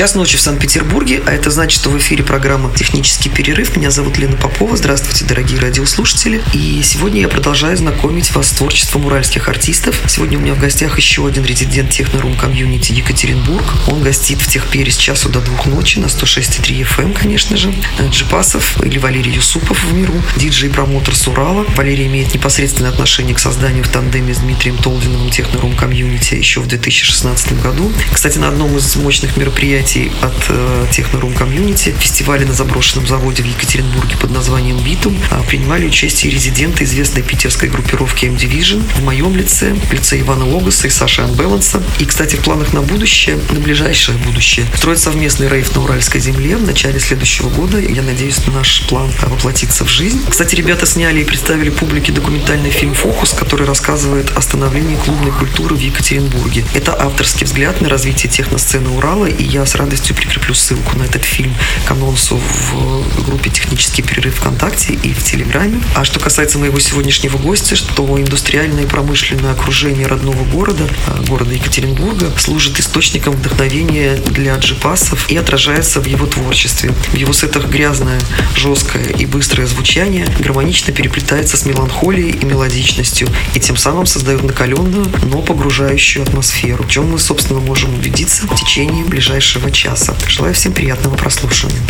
Час ночи в Санкт-Петербурге, а это значит, что в эфире программа «Технический перерыв». Меня зовут Лена Попова. Здравствуйте, дорогие радиослушатели. И сегодня я продолжаю знакомить вас с творчеством уральских артистов. Сегодня у меня в гостях еще один резидент Технорум комьюнити Екатеринбург. Он гостит в Техпере с часу до двух ночи на 106,3 FM, эм, конечно же. Джипасов или Валерий Юсупов в миру. Диджей-промоутер с Урала. Валерий имеет непосредственное отношение к созданию в тандеме с Дмитрием Толдиновым Технорум комьюнити еще в 2016 году. Кстати, на одном из мощных мероприятий мероприятий от э, Технорум Комьюнити, фестивале на заброшенном заводе в Екатеринбурге под названием «Битум», а, принимали участие резиденты известной питерской группировки M-Division в моем лице, в лице Ивана Логоса и Саши Анбеланса. И, кстати, в планах на будущее, на ближайшее будущее, строить совместный рейв на Уральской земле в начале следующего года. Я надеюсь, наш план воплотится в жизнь. Кстати, ребята сняли и представили публике документальный фильм «Фокус», который рассказывает о становлении клубной культуры в Екатеринбурге. Это авторский взгляд на развитие техносцены Урала, и я с радостью прикреплю ссылку на этот фильм к анонсу в группе «Технический перерыв ВКонтакте» и в Телеграме. А что касается моего сегодняшнего гостя, что индустриальное и промышленное окружение родного города, а, города Екатеринбурга, служит источником вдохновения для джипасов и отражается в его творчестве. В его сетах грязное, жесткое и быстрое звучание гармонично переплетается с меланхолией и мелодичностью, и тем самым создает накаленную, но погружающую атмосферу, в чем мы, собственно, можем убедиться в течение ближайшего часа. Желаю всем приятного прослушивания.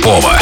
Попова.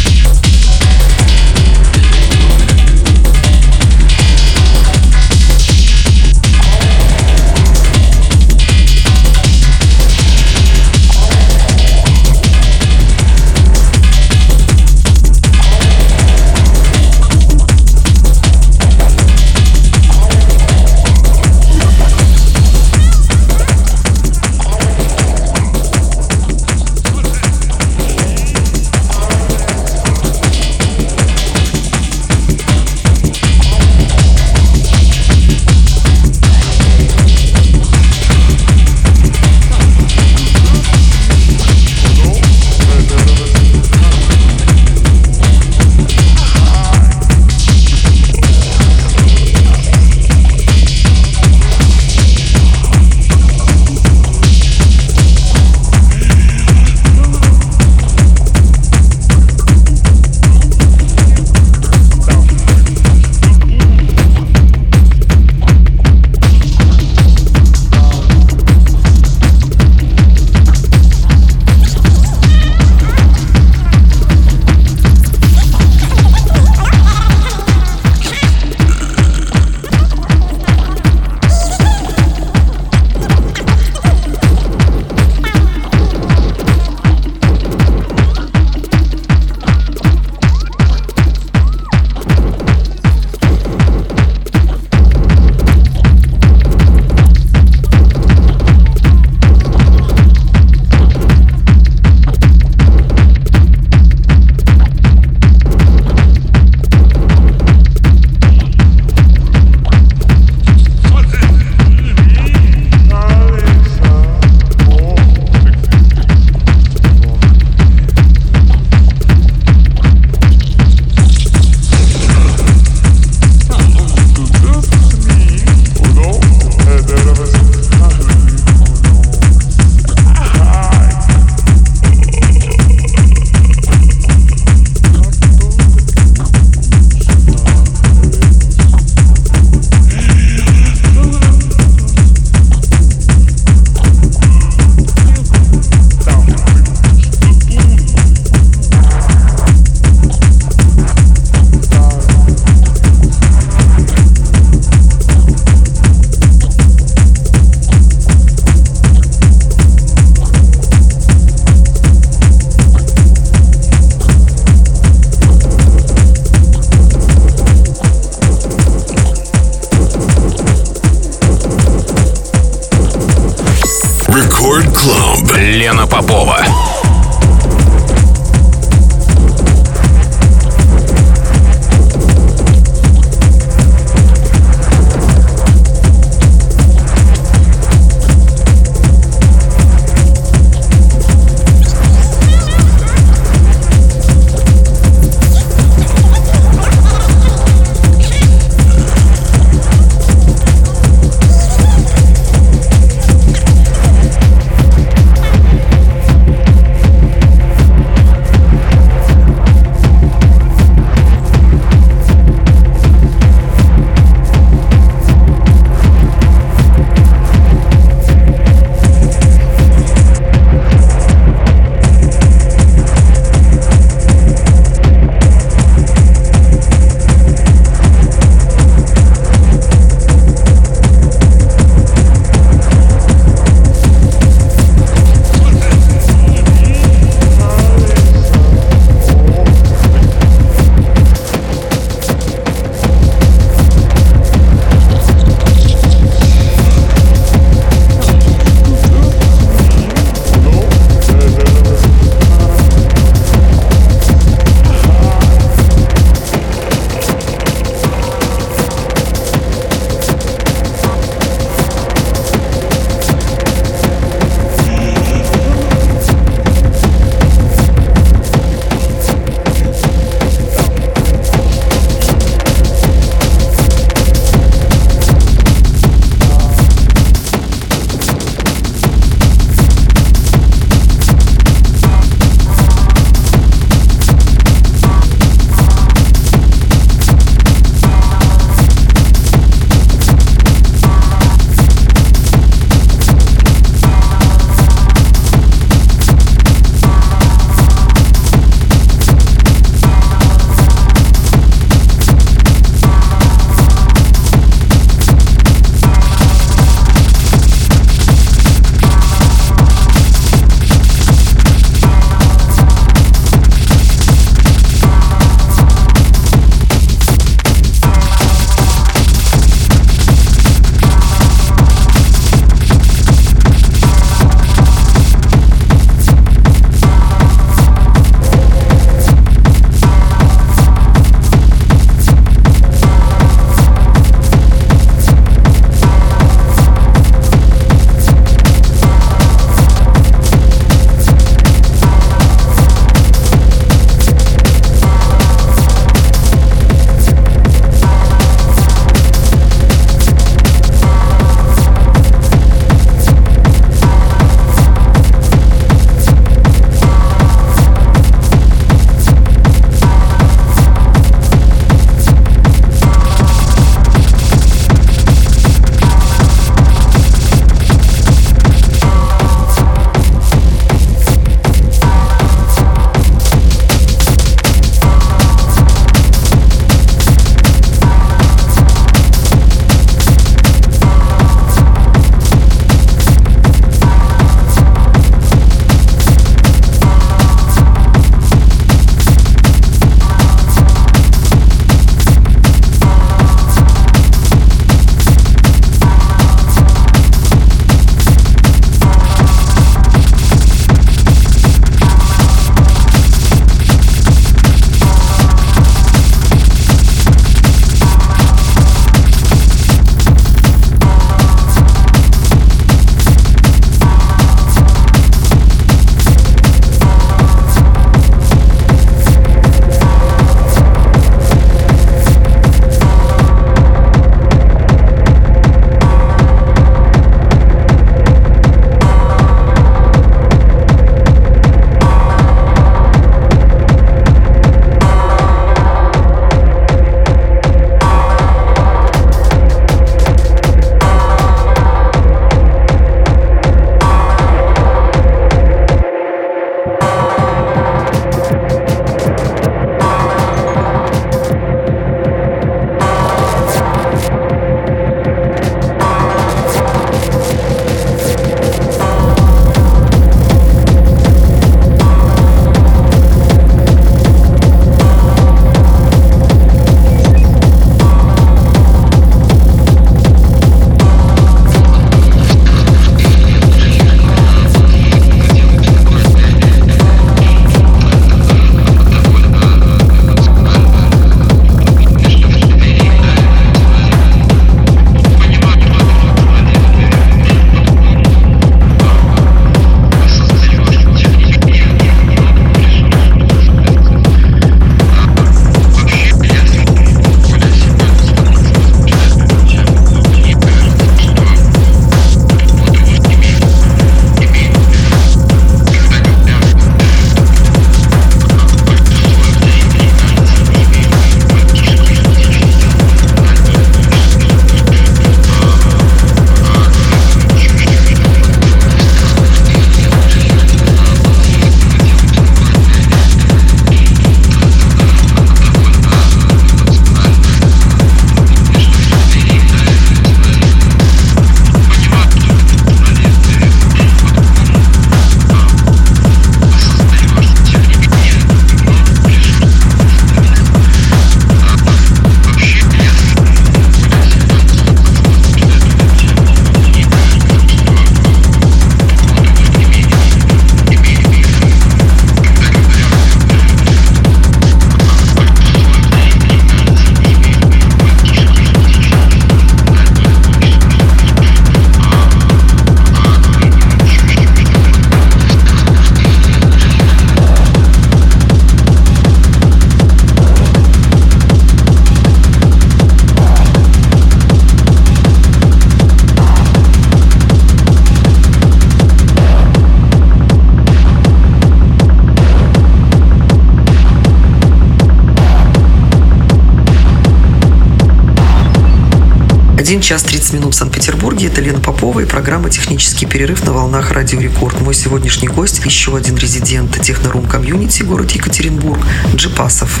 1 час 30 минут в Санкт-Петербурге. Это Лена Попова и программа «Технический перерыв на волнах Радио Рекорд». Мой сегодняшний гость – еще один резидент Технорум комьюнити город Екатеринбург Джипасов.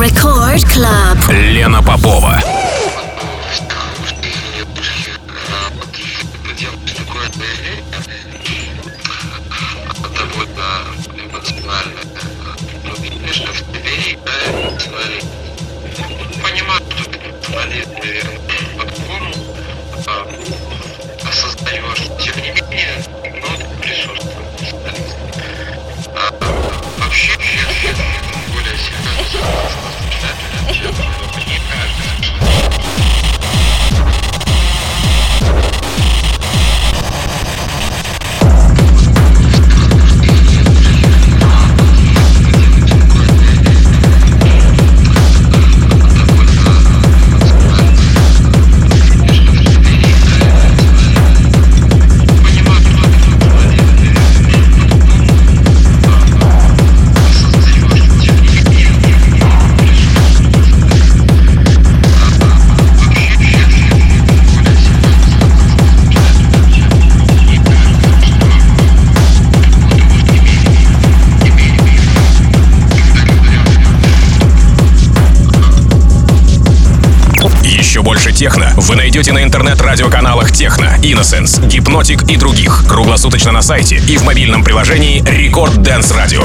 Record Club. Лена Попова. Найдете на интернет-радиоканалах Techno, Innocence, Hypnotic и других. Круглосуточно на сайте и в мобильном приложении Record Dance Radio.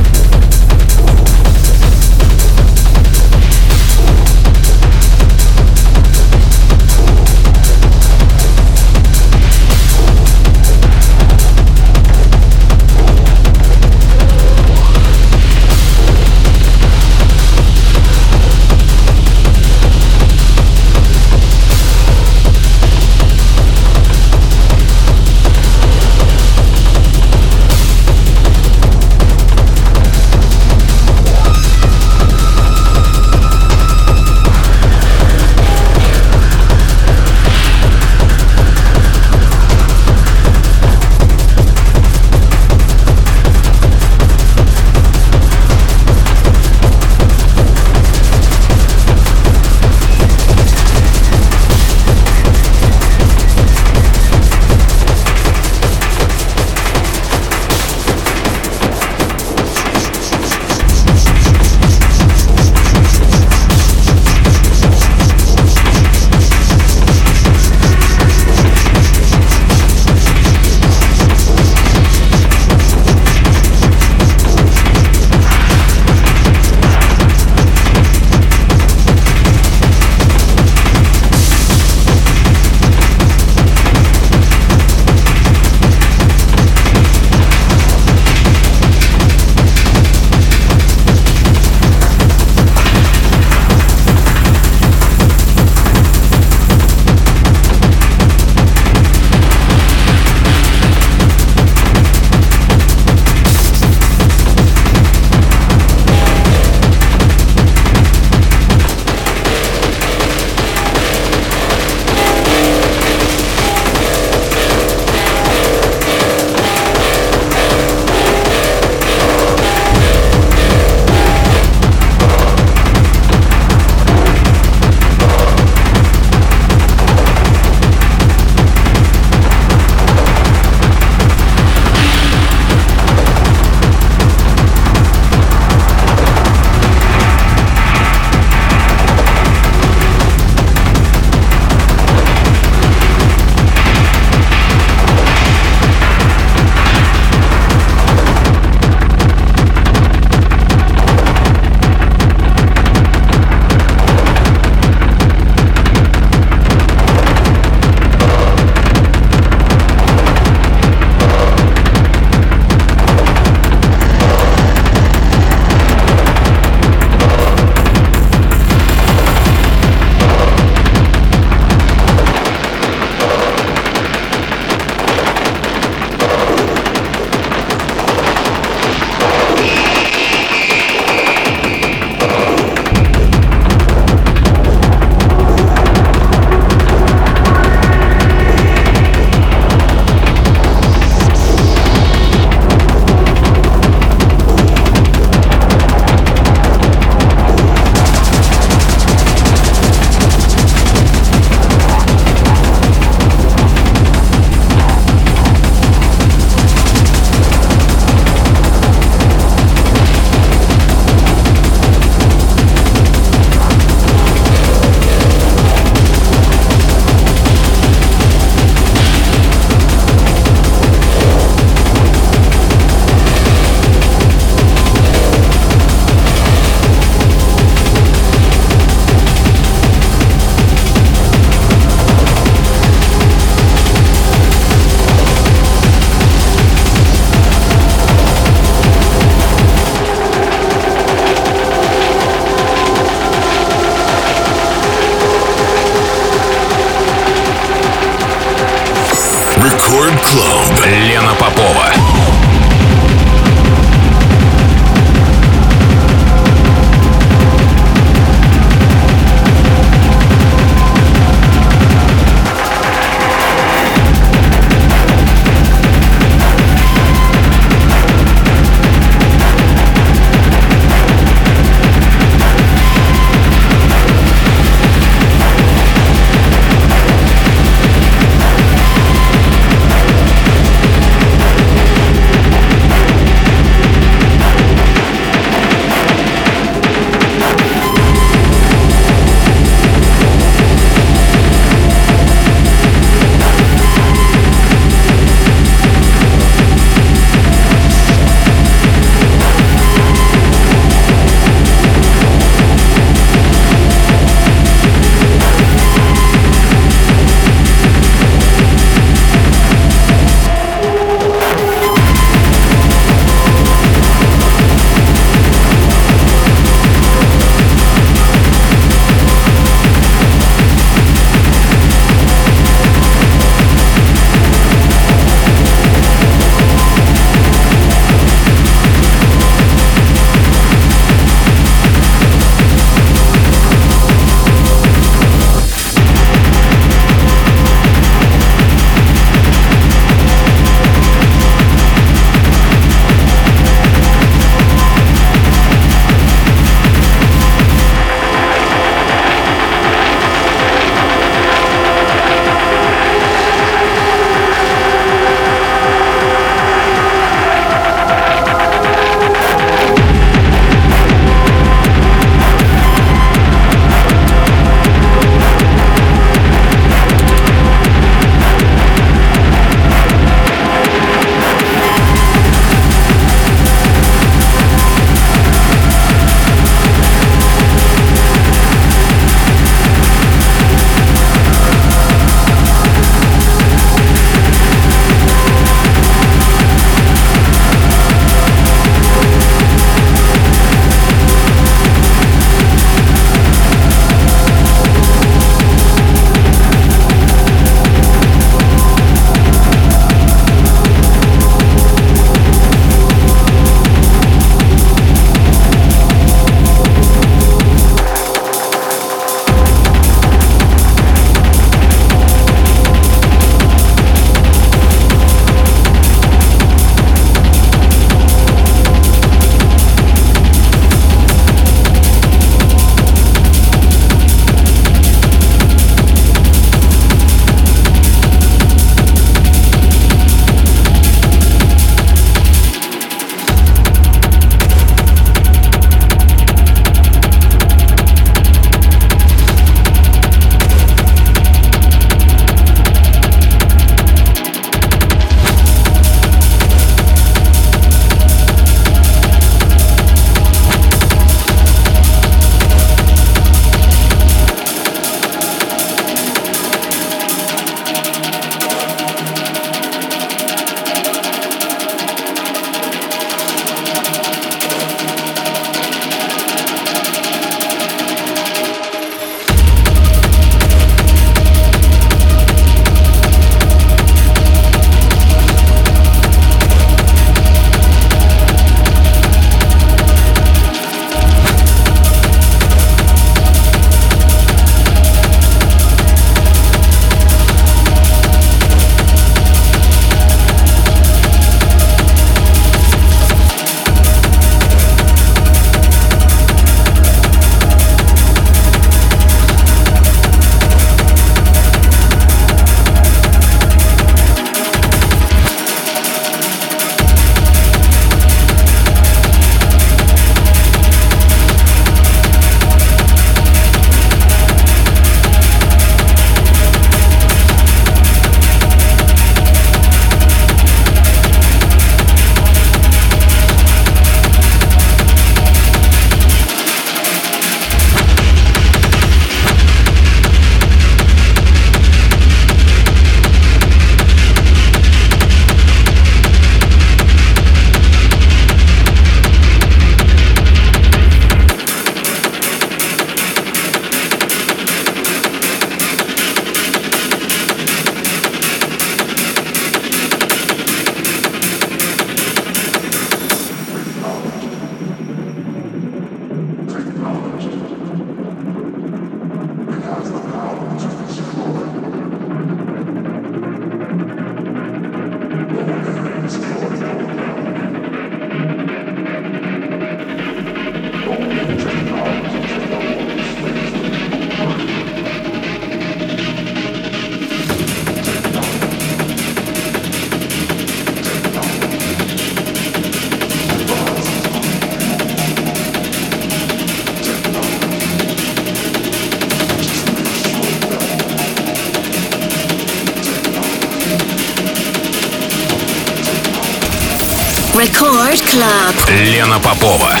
Попова.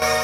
you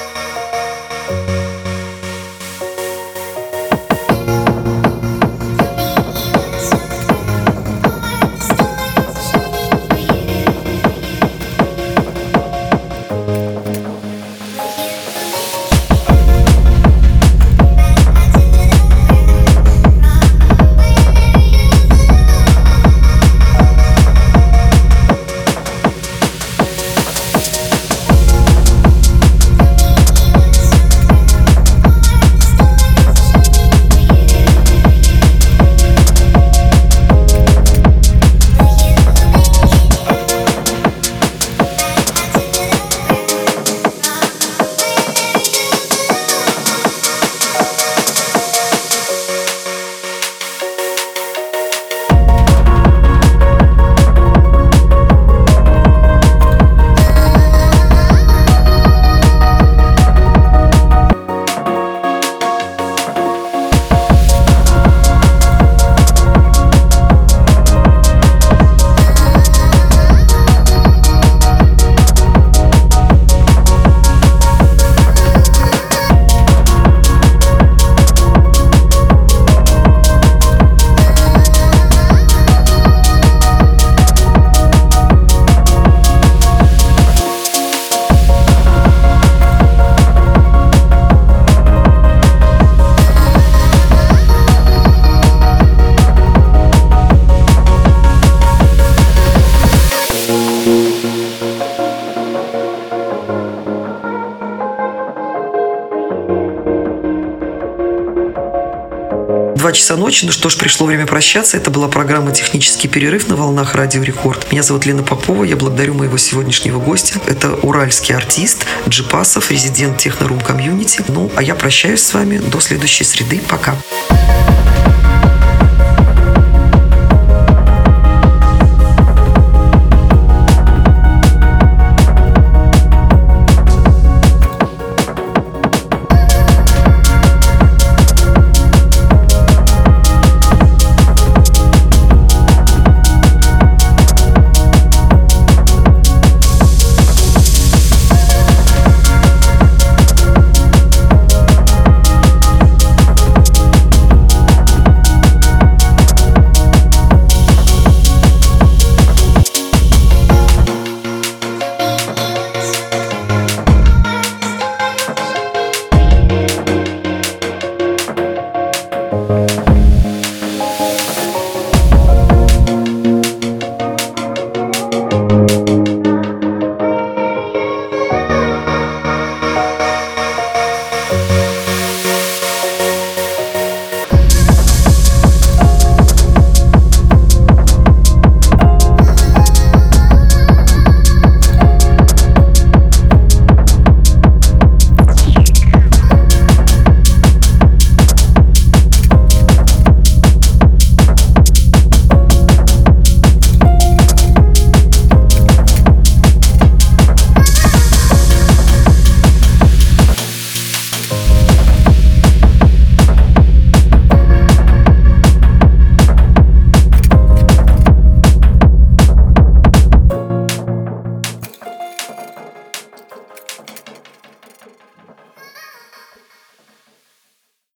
часа ночи. Ну что ж, пришло время прощаться. Это была программа «Технический перерыв» на волнах Радио Рекорд. Меня зовут Лена Попова. Я благодарю моего сегодняшнего гостя. Это уральский артист Джипасов, резидент Технорум Комьюнити. Ну, а я прощаюсь с вами до следующей среды. Пока. Пока.